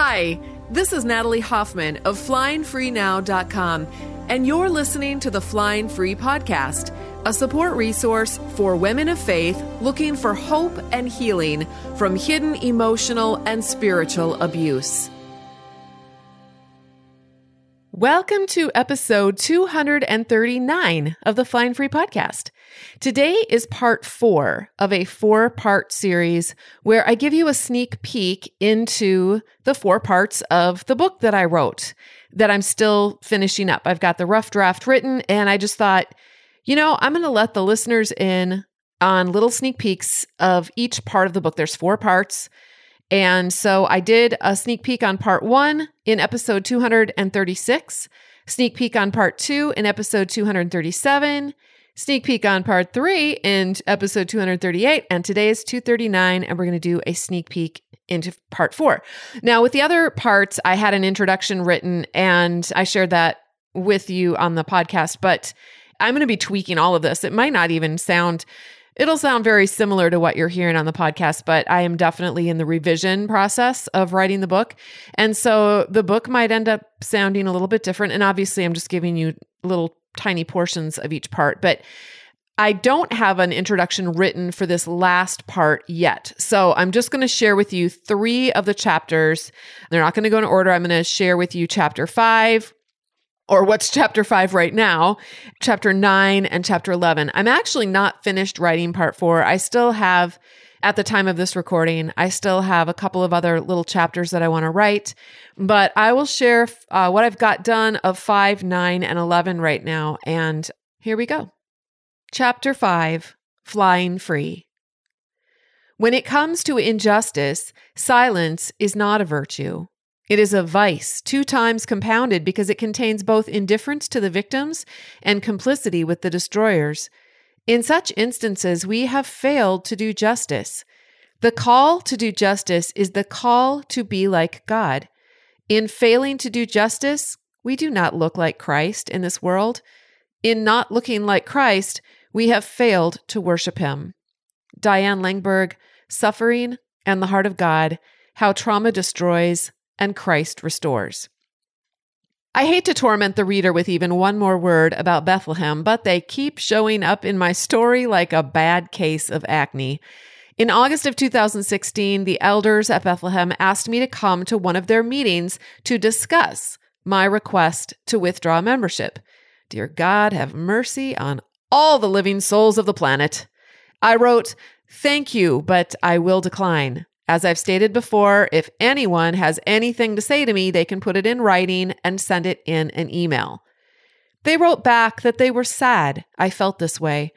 Hi, this is Natalie Hoffman of FlyingFreeNow.com, and you're listening to the Flying Free Podcast, a support resource for women of faith looking for hope and healing from hidden emotional and spiritual abuse. Welcome to episode 239 of the Flying Free Podcast. Today is part four of a four part series where I give you a sneak peek into the four parts of the book that I wrote that I'm still finishing up. I've got the rough draft written, and I just thought, you know, I'm going to let the listeners in on little sneak peeks of each part of the book. There's four parts. And so I did a sneak peek on part one in episode 236, sneak peek on part two in episode 237, sneak peek on part three in episode 238, and today is 239, and we're going to do a sneak peek into part four. Now, with the other parts, I had an introduction written and I shared that with you on the podcast, but I'm going to be tweaking all of this. It might not even sound It'll sound very similar to what you're hearing on the podcast, but I am definitely in the revision process of writing the book. And so the book might end up sounding a little bit different. And obviously, I'm just giving you little tiny portions of each part. But I don't have an introduction written for this last part yet. So I'm just going to share with you three of the chapters. They're not going to go in order. I'm going to share with you chapter five, or what's chapter five right now, chapter nine, and chapter 11. I'm actually not finished writing part four. I still have, at the time of this recording, I still have a couple of other little chapters that I want to write, but I will share uh, what I've got done of five, nine, and 11 right now. And here we go. Chapter five Flying Free. When it comes to injustice, silence is not a virtue. It is a vice, two times compounded because it contains both indifference to the victims and complicity with the destroyers. In such instances, we have failed to do justice. The call to do justice is the call to be like God. In failing to do justice, we do not look like Christ in this world. In not looking like Christ, we have failed to worship him. Diane Langberg, Suffering and the Heart of God How Trauma Destroys and Christ restores. I hate to torment the reader with even one more word about Bethlehem, but they keep showing up in my story like a bad case of acne. In August of 2016, the elders at Bethlehem asked me to come to one of their meetings to discuss my request to withdraw membership. Dear God, have mercy on all the living souls of the planet. I wrote, Thank you, but I will decline. As I've stated before, if anyone has anything to say to me, they can put it in writing and send it in an email. They wrote back that they were sad I felt this way.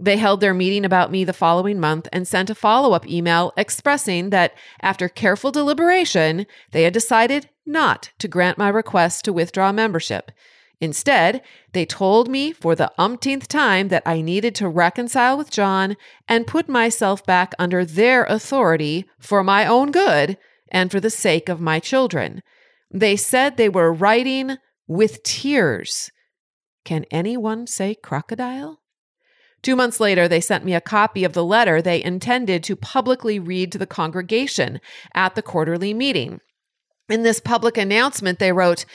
They held their meeting about me the following month and sent a follow up email expressing that after careful deliberation, they had decided not to grant my request to withdraw membership. Instead, they told me for the umpteenth time that I needed to reconcile with John and put myself back under their authority for my own good and for the sake of my children. They said they were writing with tears. Can anyone say crocodile? Two months later, they sent me a copy of the letter they intended to publicly read to the congregation at the quarterly meeting. In this public announcement, they wrote,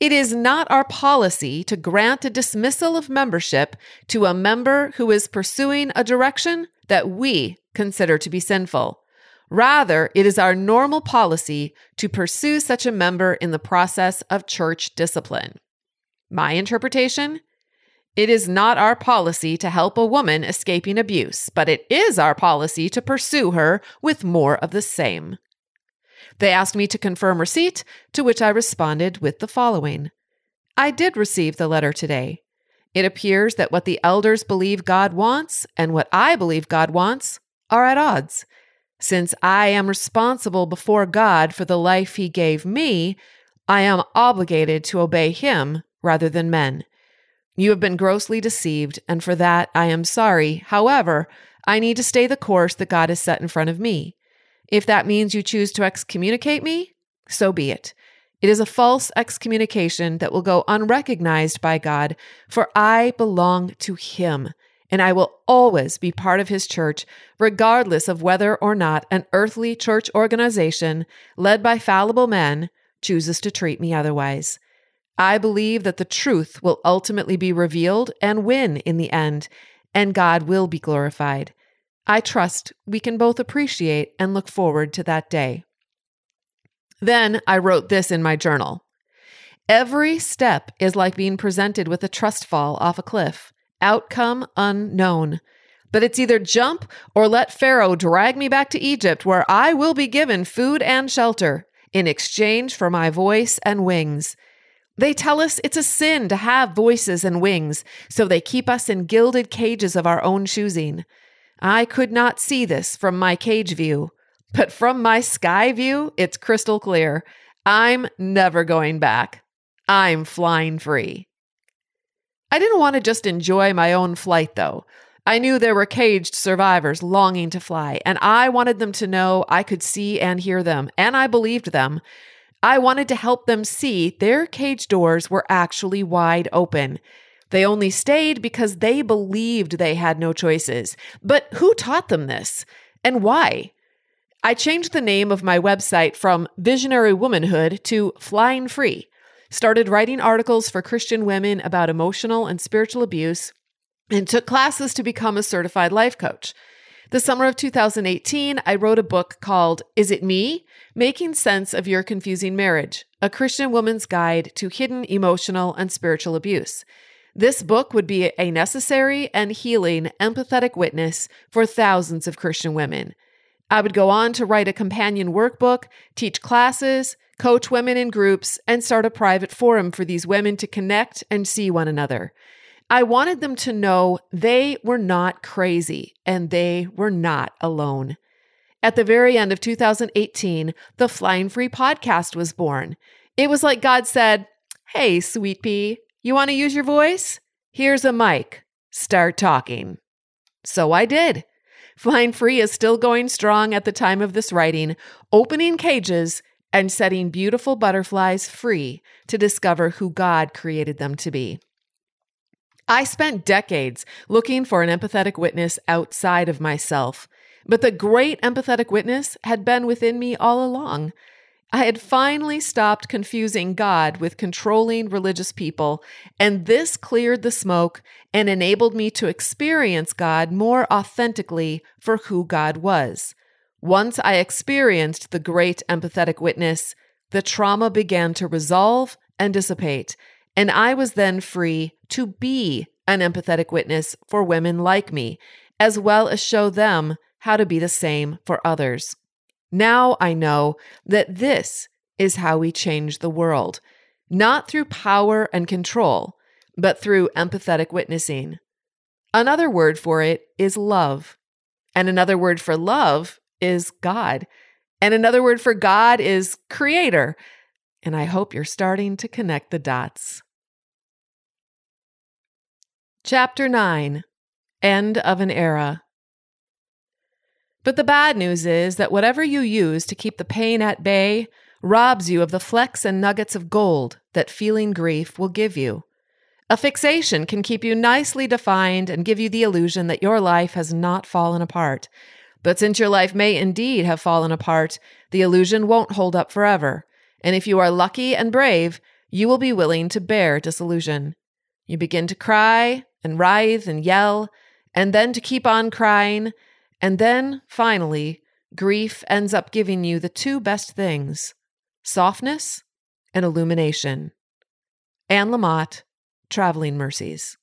it is not our policy to grant a dismissal of membership to a member who is pursuing a direction that we consider to be sinful. Rather, it is our normal policy to pursue such a member in the process of church discipline. My interpretation? It is not our policy to help a woman escaping abuse, but it is our policy to pursue her with more of the same. They asked me to confirm receipt, to which I responded with the following I did receive the letter today. It appears that what the elders believe God wants and what I believe God wants are at odds. Since I am responsible before God for the life He gave me, I am obligated to obey Him rather than men. You have been grossly deceived, and for that I am sorry. However, I need to stay the course that God has set in front of me. If that means you choose to excommunicate me, so be it. It is a false excommunication that will go unrecognized by God, for I belong to Him, and I will always be part of his church, regardless of whether or not an earthly church organization led by fallible men chooses to treat me otherwise. I believe that the truth will ultimately be revealed and win in the end, and God will be glorified. I trust we can both appreciate and look forward to that day. Then I wrote this in my journal. Every step is like being presented with a trust fall off a cliff. Outcome unknown. But it's either jump or let Pharaoh drag me back to Egypt, where I will be given food and shelter in exchange for my voice and wings. They tell us it's a sin to have voices and wings, so they keep us in gilded cages of our own choosing. I could not see this from my cage view, but from my sky view, it's crystal clear. I'm never going back. I'm flying free. I didn't want to just enjoy my own flight, though. I knew there were caged survivors longing to fly, and I wanted them to know I could see and hear them, and I believed them. I wanted to help them see their cage doors were actually wide open. They only stayed because they believed they had no choices. But who taught them this? And why? I changed the name of my website from Visionary Womanhood to Flying Free started writing articles for Christian women about emotional and spiritual abuse, and took classes to become a certified life coach. The summer of 2018, I wrote a book called Is It Me? Making Sense of Your Confusing Marriage, a Christian woman's guide to hidden emotional and spiritual abuse. This book would be a necessary and healing empathetic witness for thousands of Christian women. I would go on to write a companion workbook, teach classes, coach women in groups, and start a private forum for these women to connect and see one another. I wanted them to know they were not crazy and they were not alone. At the very end of 2018, the Flying Free podcast was born. It was like God said, Hey, sweet pea, you want to use your voice? Here's a mic. Start talking. So I did. Flying Free is still going strong at the time of this writing, opening cages and setting beautiful butterflies free to discover who God created them to be. I spent decades looking for an empathetic witness outside of myself, but the great empathetic witness had been within me all along. I had finally stopped confusing God with controlling religious people, and this cleared the smoke and enabled me to experience God more authentically for who God was. Once I experienced the great empathetic witness, the trauma began to resolve and dissipate, and I was then free to be an empathetic witness for women like me, as well as show them how to be the same for others. Now I know that this is how we change the world, not through power and control, but through empathetic witnessing. Another word for it is love. And another word for love is God. And another word for God is creator. And I hope you're starting to connect the dots. Chapter 9 End of an Era. But the bad news is that whatever you use to keep the pain at bay robs you of the flecks and nuggets of gold that feeling grief will give you. A fixation can keep you nicely defined and give you the illusion that your life has not fallen apart, but since your life may indeed have fallen apart, the illusion won't hold up forever. And if you are lucky and brave, you will be willing to bear disillusion. You begin to cry and writhe and yell, and then to keep on crying. And then, finally, grief ends up giving you the two best things softness and illumination. Anne Lamott, Traveling Mercies.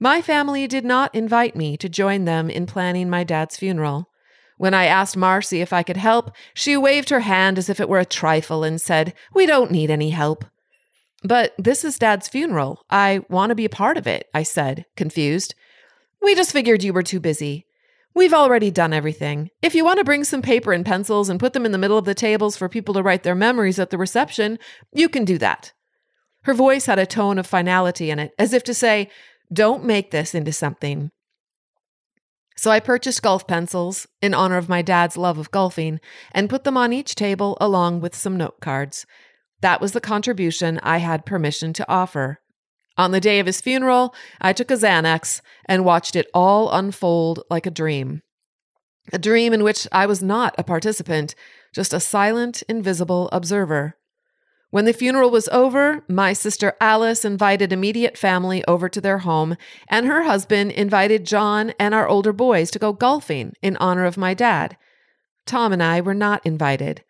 My family did not invite me to join them in planning my dad's funeral. When I asked Marcy if I could help, she waved her hand as if it were a trifle and said, We don't need any help. But this is dad's funeral. I want to be a part of it, I said, confused. We just figured you were too busy. We've already done everything. If you want to bring some paper and pencils and put them in the middle of the tables for people to write their memories at the reception, you can do that. Her voice had a tone of finality in it, as if to say, don't make this into something. So I purchased golf pencils in honor of my dad's love of golfing and put them on each table along with some note cards. That was the contribution I had permission to offer. On the day of his funeral, I took a Xanax and watched it all unfold like a dream. A dream in which I was not a participant, just a silent, invisible observer. When the funeral was over, my sister Alice invited immediate family over to their home, and her husband invited John and our older boys to go golfing in honor of my dad. Tom and I were not invited.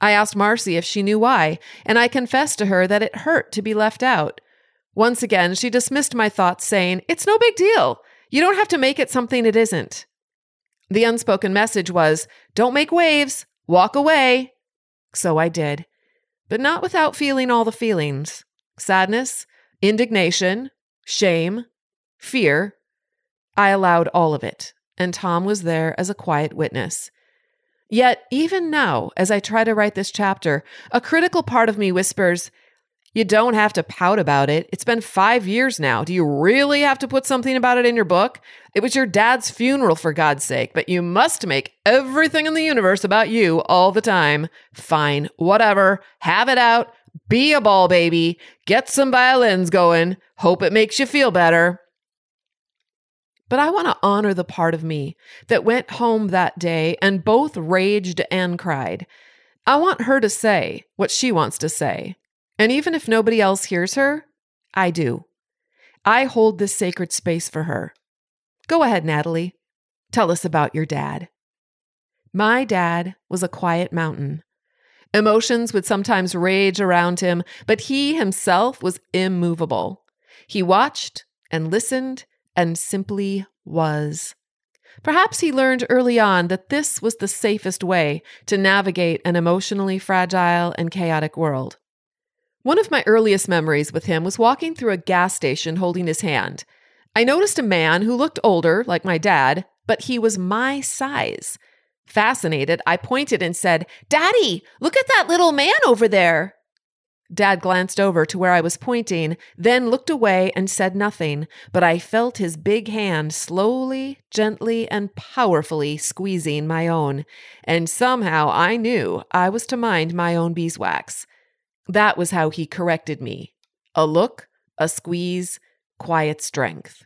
I asked Marcy if she knew why, and I confessed to her that it hurt to be left out. Once again, she dismissed my thoughts, saying, It's no big deal. You don't have to make it something it isn't. The unspoken message was, Don't make waves, walk away. So I did, but not without feeling all the feelings sadness, indignation, shame, fear. I allowed all of it, and Tom was there as a quiet witness. Yet, even now, as I try to write this chapter, a critical part of me whispers, You don't have to pout about it. It's been five years now. Do you really have to put something about it in your book? It was your dad's funeral, for God's sake, but you must make everything in the universe about you all the time. Fine, whatever. Have it out. Be a bawl baby. Get some violins going. Hope it makes you feel better. But I want to honor the part of me that went home that day and both raged and cried. I want her to say what she wants to say. And even if nobody else hears her, I do. I hold this sacred space for her. Go ahead, Natalie. Tell us about your dad. My dad was a quiet mountain. Emotions would sometimes rage around him, but he himself was immovable. He watched and listened and simply was. Perhaps he learned early on that this was the safest way to navigate an emotionally fragile and chaotic world. One of my earliest memories with him was walking through a gas station holding his hand. I noticed a man who looked older, like my dad, but he was my size. Fascinated, I pointed and said, Daddy, look at that little man over there. Dad glanced over to where I was pointing, then looked away and said nothing, but I felt his big hand slowly, gently, and powerfully squeezing my own, and somehow I knew I was to mind my own beeswax. That was how he corrected me a look, a squeeze, quiet strength.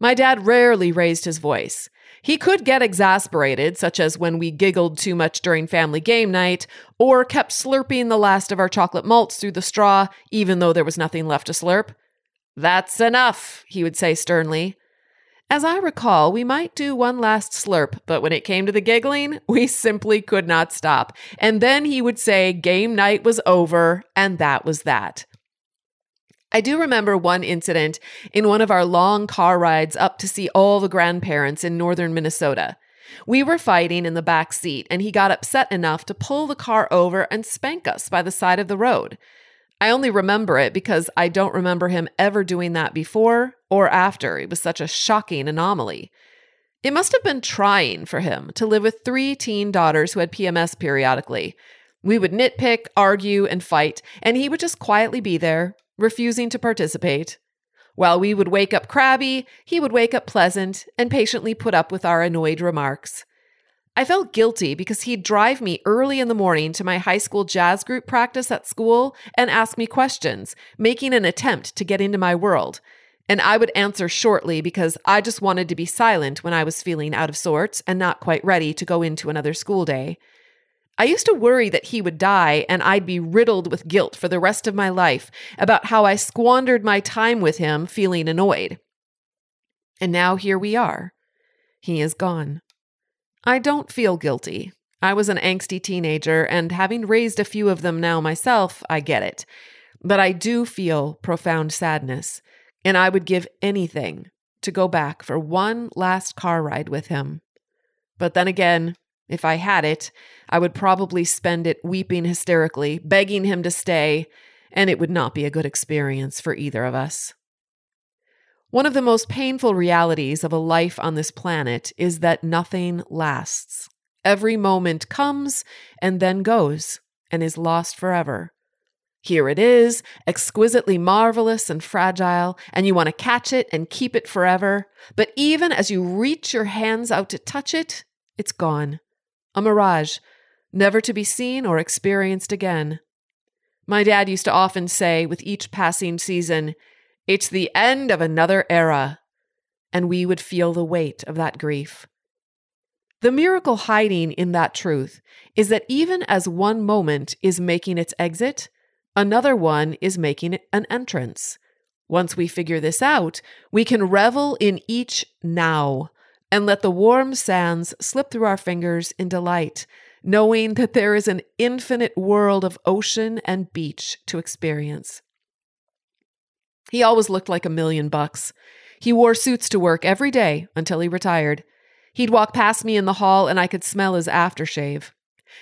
My dad rarely raised his voice. He could get exasperated, such as when we giggled too much during family game night, or kept slurping the last of our chocolate malts through the straw, even though there was nothing left to slurp. That's enough, he would say sternly. As I recall, we might do one last slurp, but when it came to the giggling, we simply could not stop. And then he would say game night was over, and that was that. I do remember one incident in one of our long car rides up to see all the grandparents in northern Minnesota. We were fighting in the back seat, and he got upset enough to pull the car over and spank us by the side of the road. I only remember it because I don't remember him ever doing that before or after. It was such a shocking anomaly. It must have been trying for him to live with three teen daughters who had PMS periodically. We would nitpick, argue, and fight, and he would just quietly be there, refusing to participate. While we would wake up crabby, he would wake up pleasant and patiently put up with our annoyed remarks. I felt guilty because he'd drive me early in the morning to my high school jazz group practice at school and ask me questions, making an attempt to get into my world. And I would answer shortly because I just wanted to be silent when I was feeling out of sorts and not quite ready to go into another school day. I used to worry that he would die and I'd be riddled with guilt for the rest of my life about how I squandered my time with him feeling annoyed. And now here we are. He is gone. I don't feel guilty. I was an angsty teenager, and having raised a few of them now myself, I get it. But I do feel profound sadness, and I would give anything to go back for one last car ride with him. But then again, if I had it, I would probably spend it weeping hysterically, begging him to stay, and it would not be a good experience for either of us. One of the most painful realities of a life on this planet is that nothing lasts. Every moment comes and then goes and is lost forever. Here it is, exquisitely marvelous and fragile, and you want to catch it and keep it forever. But even as you reach your hands out to touch it, it's gone a mirage, never to be seen or experienced again. My dad used to often say with each passing season, It's the end of another era. And we would feel the weight of that grief. The miracle hiding in that truth is that even as one moment is making its exit, another one is making an entrance. Once we figure this out, we can revel in each now and let the warm sands slip through our fingers in delight, knowing that there is an infinite world of ocean and beach to experience. He always looked like a million bucks. He wore suits to work every day until he retired. He'd walk past me in the hall and I could smell his aftershave.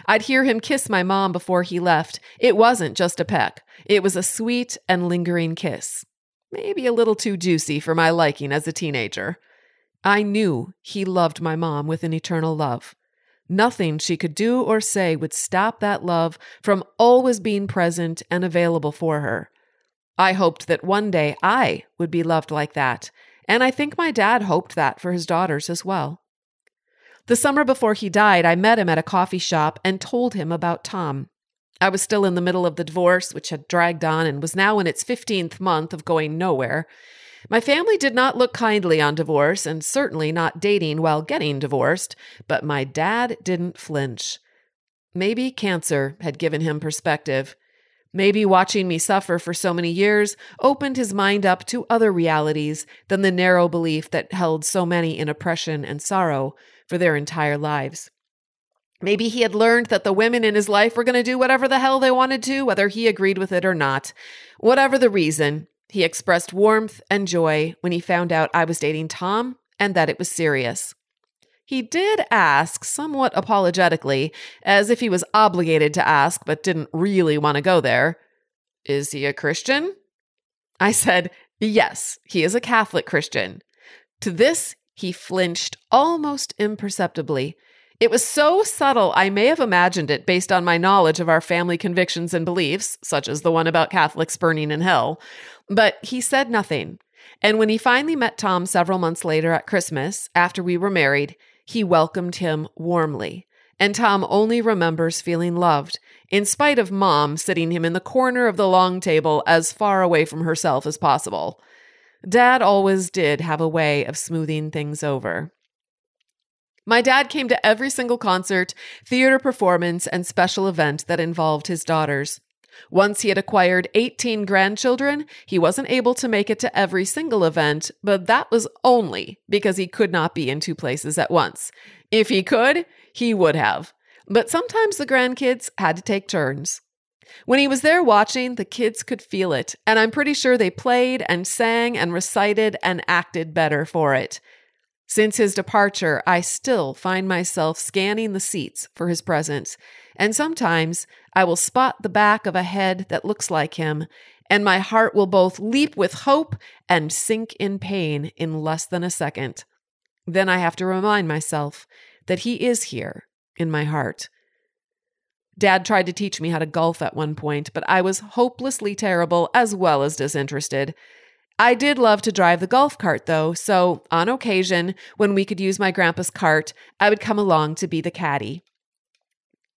I'd hear him kiss my mom before he left. It wasn't just a peck, it was a sweet and lingering kiss. Maybe a little too juicy for my liking as a teenager. I knew he loved my mom with an eternal love. Nothing she could do or say would stop that love from always being present and available for her. I hoped that one day I would be loved like that, and I think my dad hoped that for his daughters as well. The summer before he died, I met him at a coffee shop and told him about Tom. I was still in the middle of the divorce, which had dragged on and was now in its 15th month of going nowhere. My family did not look kindly on divorce, and certainly not dating while getting divorced, but my dad didn't flinch. Maybe cancer had given him perspective. Maybe watching me suffer for so many years opened his mind up to other realities than the narrow belief that held so many in oppression and sorrow for their entire lives. Maybe he had learned that the women in his life were going to do whatever the hell they wanted to, whether he agreed with it or not. Whatever the reason, he expressed warmth and joy when he found out I was dating Tom and that it was serious. He did ask, somewhat apologetically, as if he was obligated to ask but didn't really want to go there, Is he a Christian? I said, Yes, he is a Catholic Christian. To this, he flinched almost imperceptibly. It was so subtle, I may have imagined it based on my knowledge of our family convictions and beliefs, such as the one about Catholics burning in hell. But he said nothing. And when he finally met Tom several months later at Christmas, after we were married, he welcomed him warmly. And Tom only remembers feeling loved, in spite of mom sitting him in the corner of the long table as far away from herself as possible. Dad always did have a way of smoothing things over. My dad came to every single concert, theater performance, and special event that involved his daughters. Once he had acquired 18 grandchildren, he wasn't able to make it to every single event, but that was only because he could not be in two places at once. If he could, he would have. But sometimes the grandkids had to take turns. When he was there watching, the kids could feel it, and I'm pretty sure they played and sang and recited and acted better for it. Since his departure, I still find myself scanning the seats for his presence, and sometimes I will spot the back of a head that looks like him, and my heart will both leap with hope and sink in pain in less than a second. Then I have to remind myself that he is here in my heart. Dad tried to teach me how to golf at one point, but I was hopelessly terrible as well as disinterested. I did love to drive the golf cart, though, so on occasion, when we could use my grandpa's cart, I would come along to be the caddy.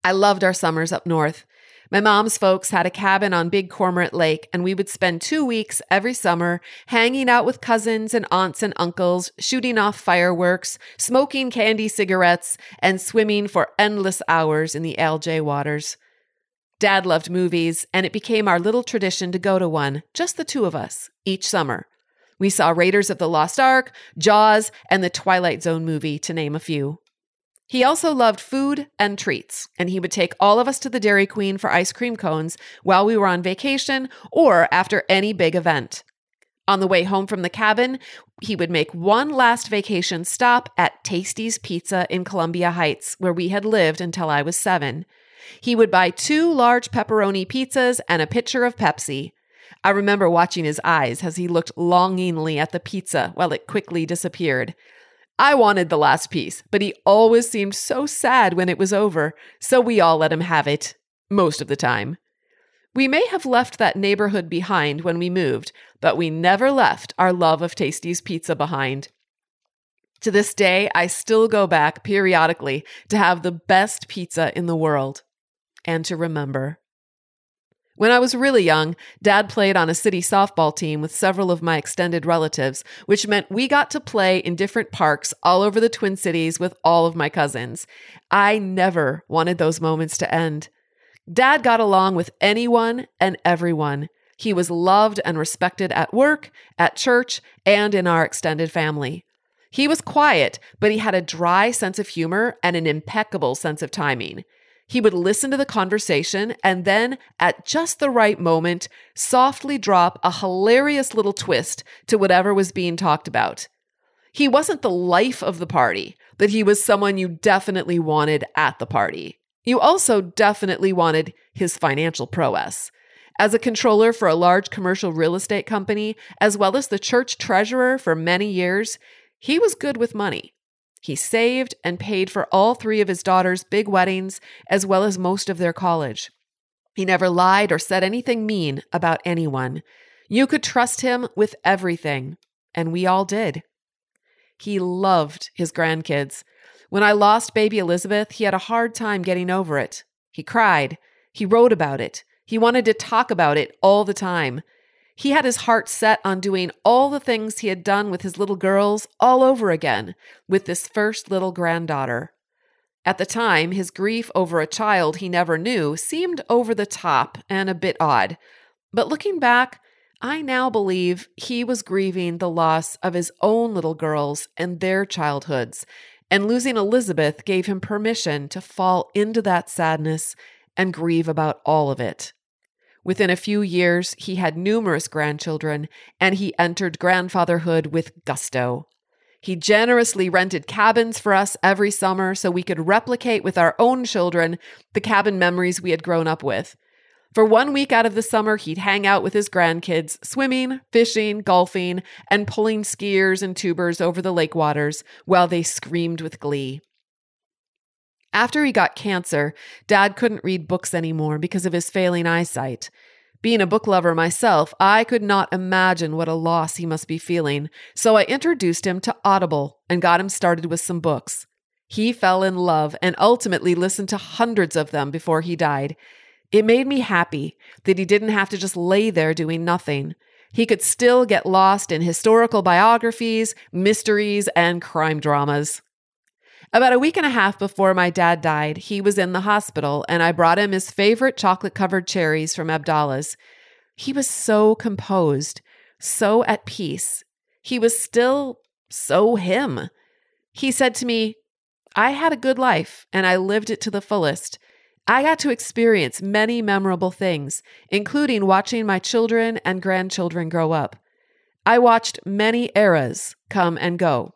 I loved our summers up north. My mom's folks had a cabin on Big Cormorant Lake, and we would spend two weeks every summer hanging out with cousins and aunts and uncles, shooting off fireworks, smoking candy cigarettes, and swimming for endless hours in the LJ waters. Dad loved movies, and it became our little tradition to go to one, just the two of us, each summer. We saw Raiders of the Lost Ark, Jaws, and the Twilight Zone movie, to name a few. He also loved food and treats, and he would take all of us to the Dairy Queen for ice cream cones while we were on vacation or after any big event. On the way home from the cabin, he would make one last vacation stop at Tasty's Pizza in Columbia Heights, where we had lived until I was seven. He would buy two large pepperoni pizzas and a pitcher of Pepsi. I remember watching his eyes as he looked longingly at the pizza while it quickly disappeared. I wanted the last piece, but he always seemed so sad when it was over, so we all let him have it, most of the time. We may have left that neighborhood behind when we moved, but we never left our love of Tasty's pizza behind. To this day, I still go back periodically to have the best pizza in the world and to remember. When I was really young, Dad played on a city softball team with several of my extended relatives, which meant we got to play in different parks all over the Twin Cities with all of my cousins. I never wanted those moments to end. Dad got along with anyone and everyone. He was loved and respected at work, at church, and in our extended family. He was quiet, but he had a dry sense of humor and an impeccable sense of timing. He would listen to the conversation and then, at just the right moment, softly drop a hilarious little twist to whatever was being talked about. He wasn't the life of the party, but he was someone you definitely wanted at the party. You also definitely wanted his financial prowess. As a controller for a large commercial real estate company, as well as the church treasurer for many years, he was good with money. He saved and paid for all three of his daughters' big weddings, as well as most of their college. He never lied or said anything mean about anyone. You could trust him with everything, and we all did. He loved his grandkids. When I lost baby Elizabeth, he had a hard time getting over it. He cried. He wrote about it. He wanted to talk about it all the time. He had his heart set on doing all the things he had done with his little girls all over again with this first little granddaughter. At the time, his grief over a child he never knew seemed over the top and a bit odd. But looking back, I now believe he was grieving the loss of his own little girls and their childhoods, and losing Elizabeth gave him permission to fall into that sadness and grieve about all of it. Within a few years, he had numerous grandchildren, and he entered grandfatherhood with gusto. He generously rented cabins for us every summer so we could replicate with our own children the cabin memories we had grown up with. For one week out of the summer, he'd hang out with his grandkids, swimming, fishing, golfing, and pulling skiers and tubers over the lake waters while they screamed with glee. After he got cancer, Dad couldn't read books anymore because of his failing eyesight. Being a book lover myself, I could not imagine what a loss he must be feeling, so I introduced him to Audible and got him started with some books. He fell in love and ultimately listened to hundreds of them before he died. It made me happy that he didn't have to just lay there doing nothing. He could still get lost in historical biographies, mysteries, and crime dramas. About a week and a half before my dad died, he was in the hospital, and I brought him his favorite chocolate covered cherries from Abdallah's. He was so composed, so at peace. He was still so him. He said to me, I had a good life and I lived it to the fullest. I got to experience many memorable things, including watching my children and grandchildren grow up. I watched many eras come and go.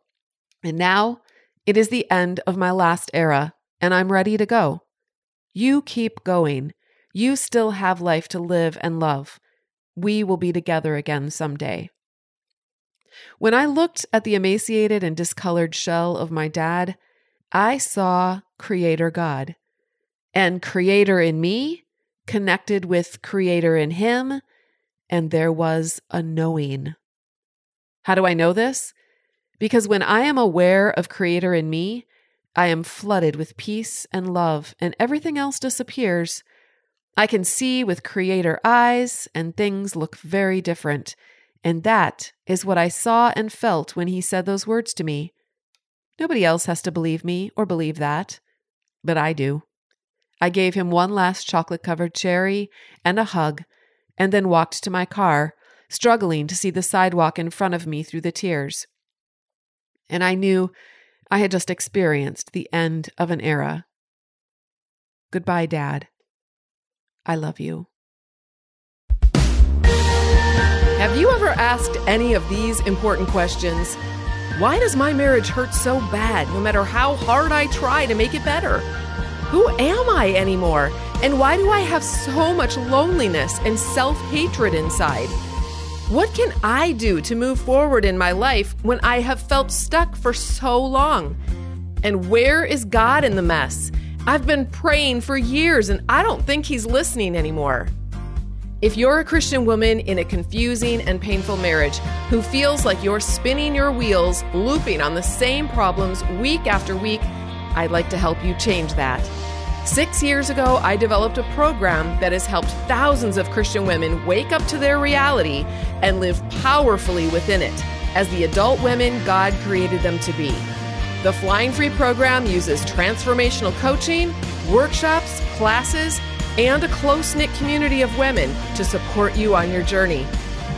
And now it is the end of my last era, and I'm ready to go. You keep going. You still have life to live and love. We will be together again someday. When I looked at the emaciated and discolored shell of my dad, I saw Creator God. And Creator in me connected with Creator in him, and there was a knowing. How do I know this? Because when I am aware of Creator in me, I am flooded with peace and love, and everything else disappears. I can see with Creator eyes, and things look very different. And that is what I saw and felt when He said those words to me. Nobody else has to believe me or believe that, but I do. I gave him one last chocolate covered cherry and a hug, and then walked to my car, struggling to see the sidewalk in front of me through the tears and I knew I had just experienced the end of an era. Goodbye, Dad. I love you. Have you ever asked any of these important questions? Why does my marriage hurt so bad no matter how hard I try to make it better? Who am I anymore? And why do I have so much loneliness and self hatred inside? What can I do to move forward in my life when I have felt stuck for so long? And where is God in the mess? I've been praying for years and I don't think He's listening anymore. If you're a Christian woman in a confusing and painful marriage who feels like you're spinning your wheels, looping on the same problems week after week, I'd like to help you change that. Six years ago, I developed a program that has helped thousands of Christian women wake up to their reality and live powerfully within it as the adult women God created them to be. The Flying Free program uses transformational coaching, workshops, classes, and a close knit community of women to support you on your journey.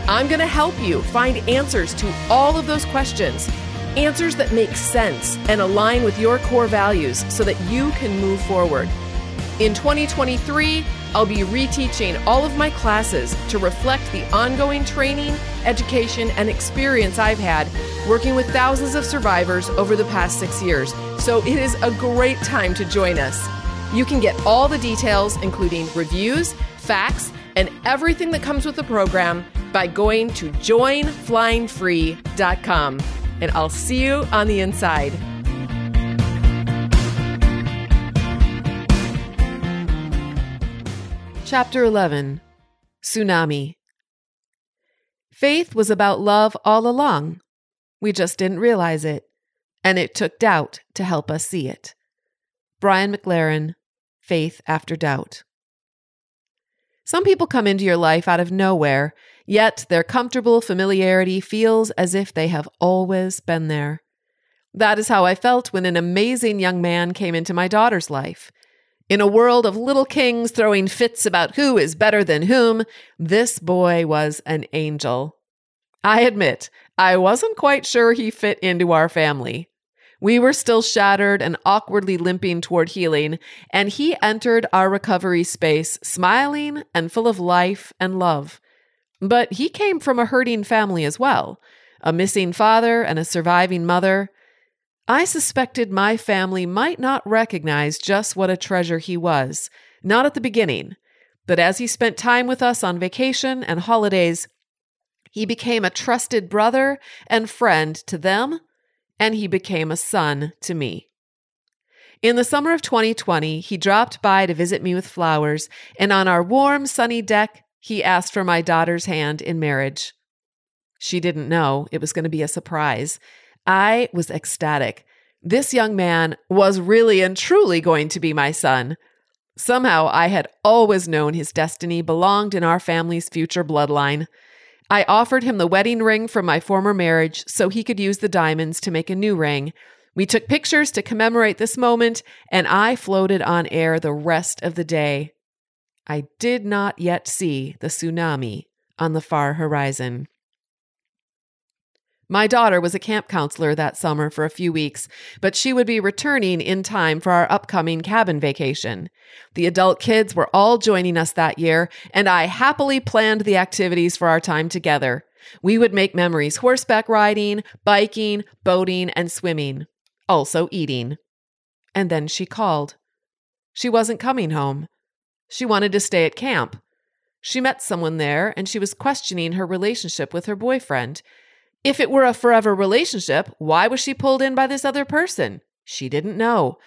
I'm going to help you find answers to all of those questions answers that make sense and align with your core values so that you can move forward. In 2023, I'll be reteaching all of my classes to reflect the ongoing training, education, and experience I've had working with thousands of survivors over the past six years. So it is a great time to join us. You can get all the details, including reviews, facts, and everything that comes with the program by going to joinflyingfree.com and I'll see you on the inside. Chapter 11 Tsunami Faith was about love all along. We just didn't realize it, and it took doubt to help us see it. Brian McLaren, Faith After Doubt. Some people come into your life out of nowhere Yet their comfortable familiarity feels as if they have always been there. That is how I felt when an amazing young man came into my daughter's life. In a world of little kings throwing fits about who is better than whom, this boy was an angel. I admit, I wasn't quite sure he fit into our family. We were still shattered and awkwardly limping toward healing, and he entered our recovery space smiling and full of life and love. But he came from a hurting family as well a missing father and a surviving mother. I suspected my family might not recognize just what a treasure he was, not at the beginning, but as he spent time with us on vacation and holidays, he became a trusted brother and friend to them, and he became a son to me. In the summer of 2020, he dropped by to visit me with flowers, and on our warm, sunny deck, he asked for my daughter's hand in marriage. She didn't know it was going to be a surprise. I was ecstatic. This young man was really and truly going to be my son. Somehow I had always known his destiny belonged in our family's future bloodline. I offered him the wedding ring from my former marriage so he could use the diamonds to make a new ring. We took pictures to commemorate this moment, and I floated on air the rest of the day. I did not yet see the tsunami on the far horizon. My daughter was a camp counselor that summer for a few weeks, but she would be returning in time for our upcoming cabin vacation. The adult kids were all joining us that year, and I happily planned the activities for our time together. We would make memories horseback riding, biking, boating, and swimming, also eating. And then she called. She wasn't coming home. She wanted to stay at camp. She met someone there and she was questioning her relationship with her boyfriend. If it were a forever relationship, why was she pulled in by this other person? She didn't know.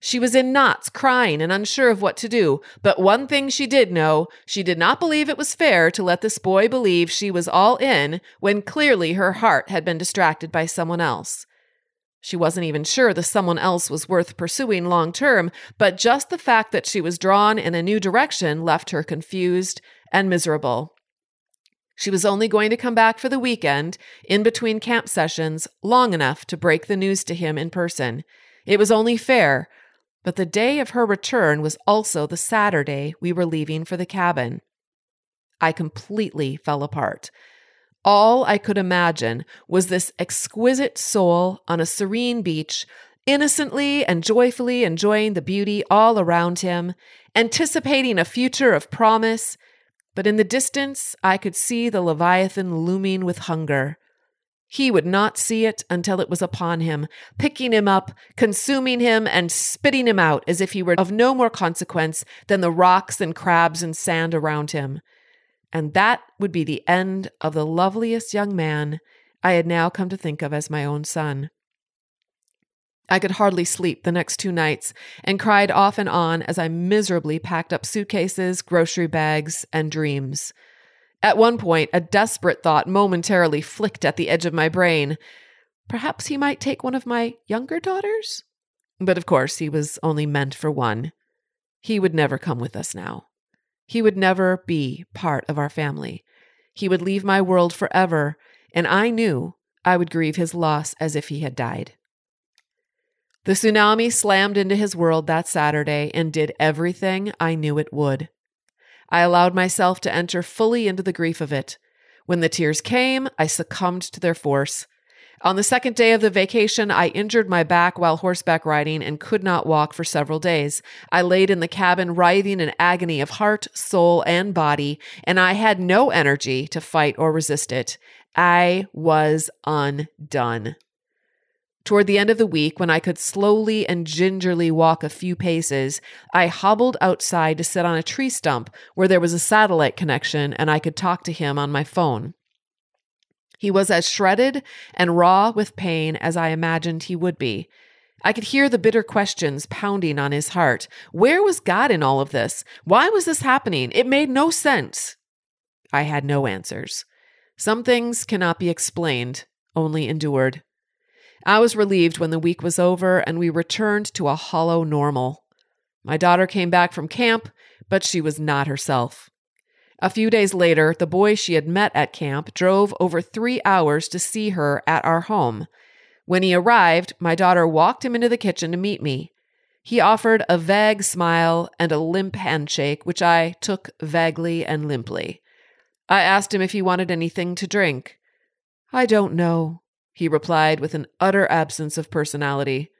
She was in knots, crying and unsure of what to do. But one thing she did know she did not believe it was fair to let this boy believe she was all in when clearly her heart had been distracted by someone else. She wasn't even sure the someone else was worth pursuing long term, but just the fact that she was drawn in a new direction left her confused and miserable. She was only going to come back for the weekend, in between camp sessions, long enough to break the news to him in person. It was only fair, but the day of her return was also the Saturday we were leaving for the cabin. I completely fell apart. All I could imagine was this exquisite soul on a serene beach, innocently and joyfully enjoying the beauty all around him, anticipating a future of promise. But in the distance, I could see the Leviathan looming with hunger. He would not see it until it was upon him, picking him up, consuming him, and spitting him out as if he were of no more consequence than the rocks and crabs and sand around him. And that would be the end of the loveliest young man I had now come to think of as my own son. I could hardly sleep the next two nights and cried off and on as I miserably packed up suitcases, grocery bags, and dreams. At one point, a desperate thought momentarily flicked at the edge of my brain. Perhaps he might take one of my younger daughters? But of course, he was only meant for one. He would never come with us now. He would never be part of our family. He would leave my world forever, and I knew I would grieve his loss as if he had died. The tsunami slammed into his world that Saturday and did everything I knew it would. I allowed myself to enter fully into the grief of it. When the tears came, I succumbed to their force. On the second day of the vacation, I injured my back while horseback riding and could not walk for several days. I laid in the cabin writhing in agony of heart, soul, and body, and I had no energy to fight or resist it. I was undone. Toward the end of the week, when I could slowly and gingerly walk a few paces, I hobbled outside to sit on a tree stump where there was a satellite connection and I could talk to him on my phone. He was as shredded and raw with pain as I imagined he would be. I could hear the bitter questions pounding on his heart. Where was God in all of this? Why was this happening? It made no sense. I had no answers. Some things cannot be explained, only endured. I was relieved when the week was over and we returned to a hollow normal. My daughter came back from camp, but she was not herself. A few days later, the boy she had met at camp drove over three hours to see her at our home. When he arrived, my daughter walked him into the kitchen to meet me. He offered a vague smile and a limp handshake, which I took vaguely and limply. I asked him if he wanted anything to drink. I don't know, he replied with an utter absence of personality.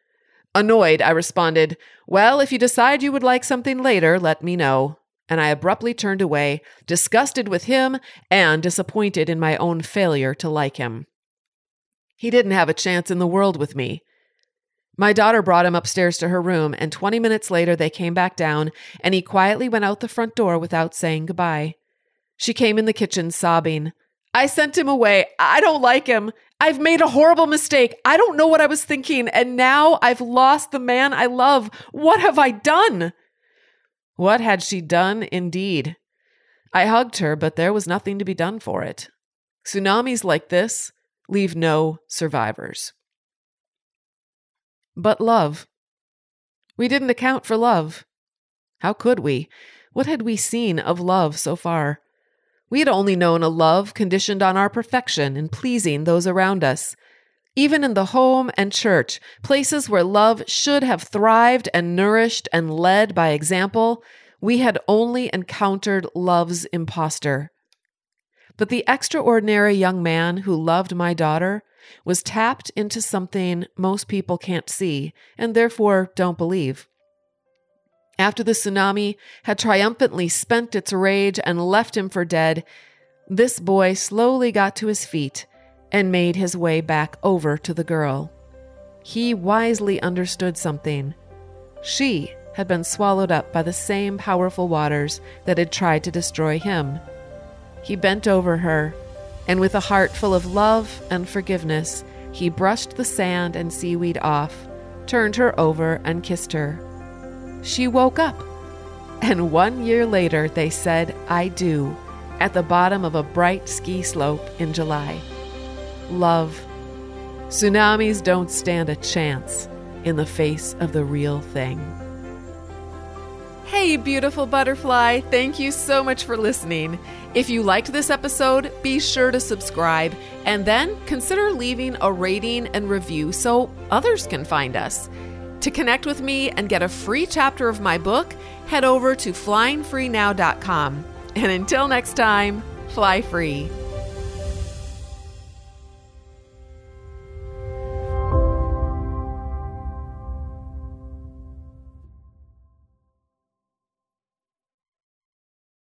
Annoyed, I responded, Well, if you decide you would like something later, let me know and I abruptly turned away, disgusted with him and disappointed in my own failure to like him. He didn't have a chance in the world with me. My daughter brought him upstairs to her room, and 20 minutes later they came back down, and he quietly went out the front door without saying goodbye. She came in the kitchen sobbing. I sent him away. I don't like him. I've made a horrible mistake. I don't know what I was thinking, and now I've lost the man I love. What have I done? What had she done indeed? I hugged her, but there was nothing to be done for it. Tsunamis like this leave no survivors. But love. We didn't account for love. How could we? What had we seen of love so far? We had only known a love conditioned on our perfection in pleasing those around us, even in the home and church, places where love should have thrived and nourished and led by example, we had only encountered love's impostor. But the extraordinary young man who loved my daughter was tapped into something most people can't see and therefore don't believe. After the tsunami had triumphantly spent its rage and left him for dead, this boy slowly got to his feet and made his way back over to the girl. He wisely understood something. She had been swallowed up by the same powerful waters that had tried to destroy him. He bent over her, and with a heart full of love and forgiveness, he brushed the sand and seaweed off, turned her over, and kissed her. She woke up, and one year later they said, I do, at the bottom of a bright ski slope in July love. Tsunamis don't stand a chance in the face of the real thing. Hey, beautiful butterfly, thank you so much for listening. If you liked this episode, be sure to subscribe and then consider leaving a rating and review so others can find us. To connect with me and get a free chapter of my book, head over to flyingfreenow.com. And until next time, fly free.